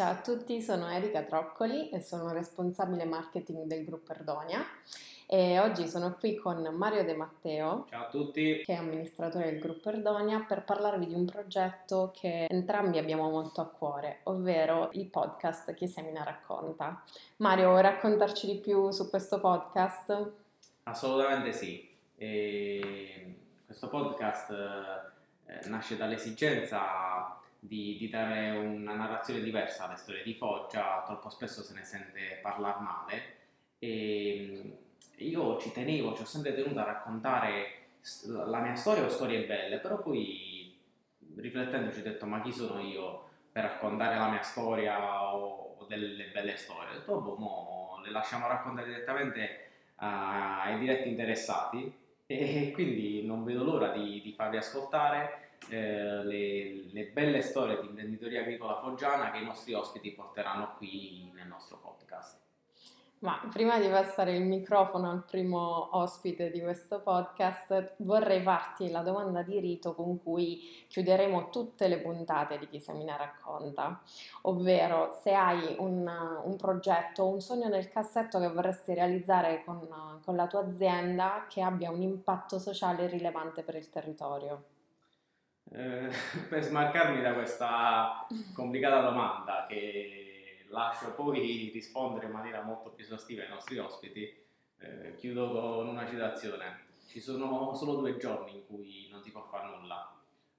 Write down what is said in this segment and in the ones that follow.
Ciao a tutti, sono Erika Troccoli e sono responsabile marketing del gruppo Erdonia e oggi sono qui con Mario De Matteo. Ciao a tutti. Che è amministratore del gruppo Erdonia per parlarvi di un progetto che entrambi abbiamo molto a cuore, ovvero il podcast Chi Semina racconta. Mario, vuoi raccontarci di più su questo podcast? Assolutamente sì. E questo podcast eh, nasce dall'esigenza di, di, dare una narrazione diversa alle storie di Foggia, troppo spesso se ne sente parlare male. E io ci tenevo, ci ho sempre tenuto a raccontare la mia storia o storie belle, però poi riflettendoci ho detto ma chi sono io per raccontare la mia storia o, o delle belle storie? Ho detto boh, mo, le lasciamo raccontare direttamente ai diretti interessati. E quindi non vedo l'ora di, di farvi ascoltare eh, le, le, belle storie di imprenditoria agricola foggiana che i nostri ospiti porteranno qui nel nostro podcast. Ma prima di passare il microfono al primo ospite di questo podcast, vorrei farti la domanda di rito con cui chiuderemo tutte le puntate di Chi Semina Racconta, ovvero se hai un, un progetto un sogno nel cassetto che vorresti realizzare con, con la tua azienda che abbia un impatto sociale rilevante per il territorio. Eh, per smarcarmi da questa complicata domanda che lascio poi rispondere in maniera molto più esaustiva ai nostri ospiti, eh, chiudo con una citazione. Ci sono solo due giorni in cui non si può fare nulla.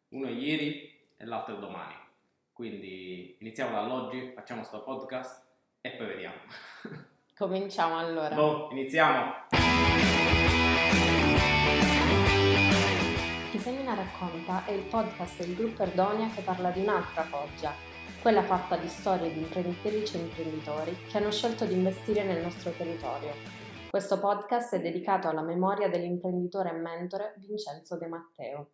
Uno è ieri e l'altro è domani. Quindi iniziamo dall'oggi, facciamo questo podcast e poi vediamo. Cominciamo allora. Boh, iniziamo. Semina Racconta è il podcast del gruppo Erdonia che parla di un'altra Foggia, quella fatta di storie di imprenditrici e imprenditori che hanno scelto di investire nel nostro territorio. Questo podcast è dedicato alla memoria dell'imprenditore e mentore Vincenzo De Matteo.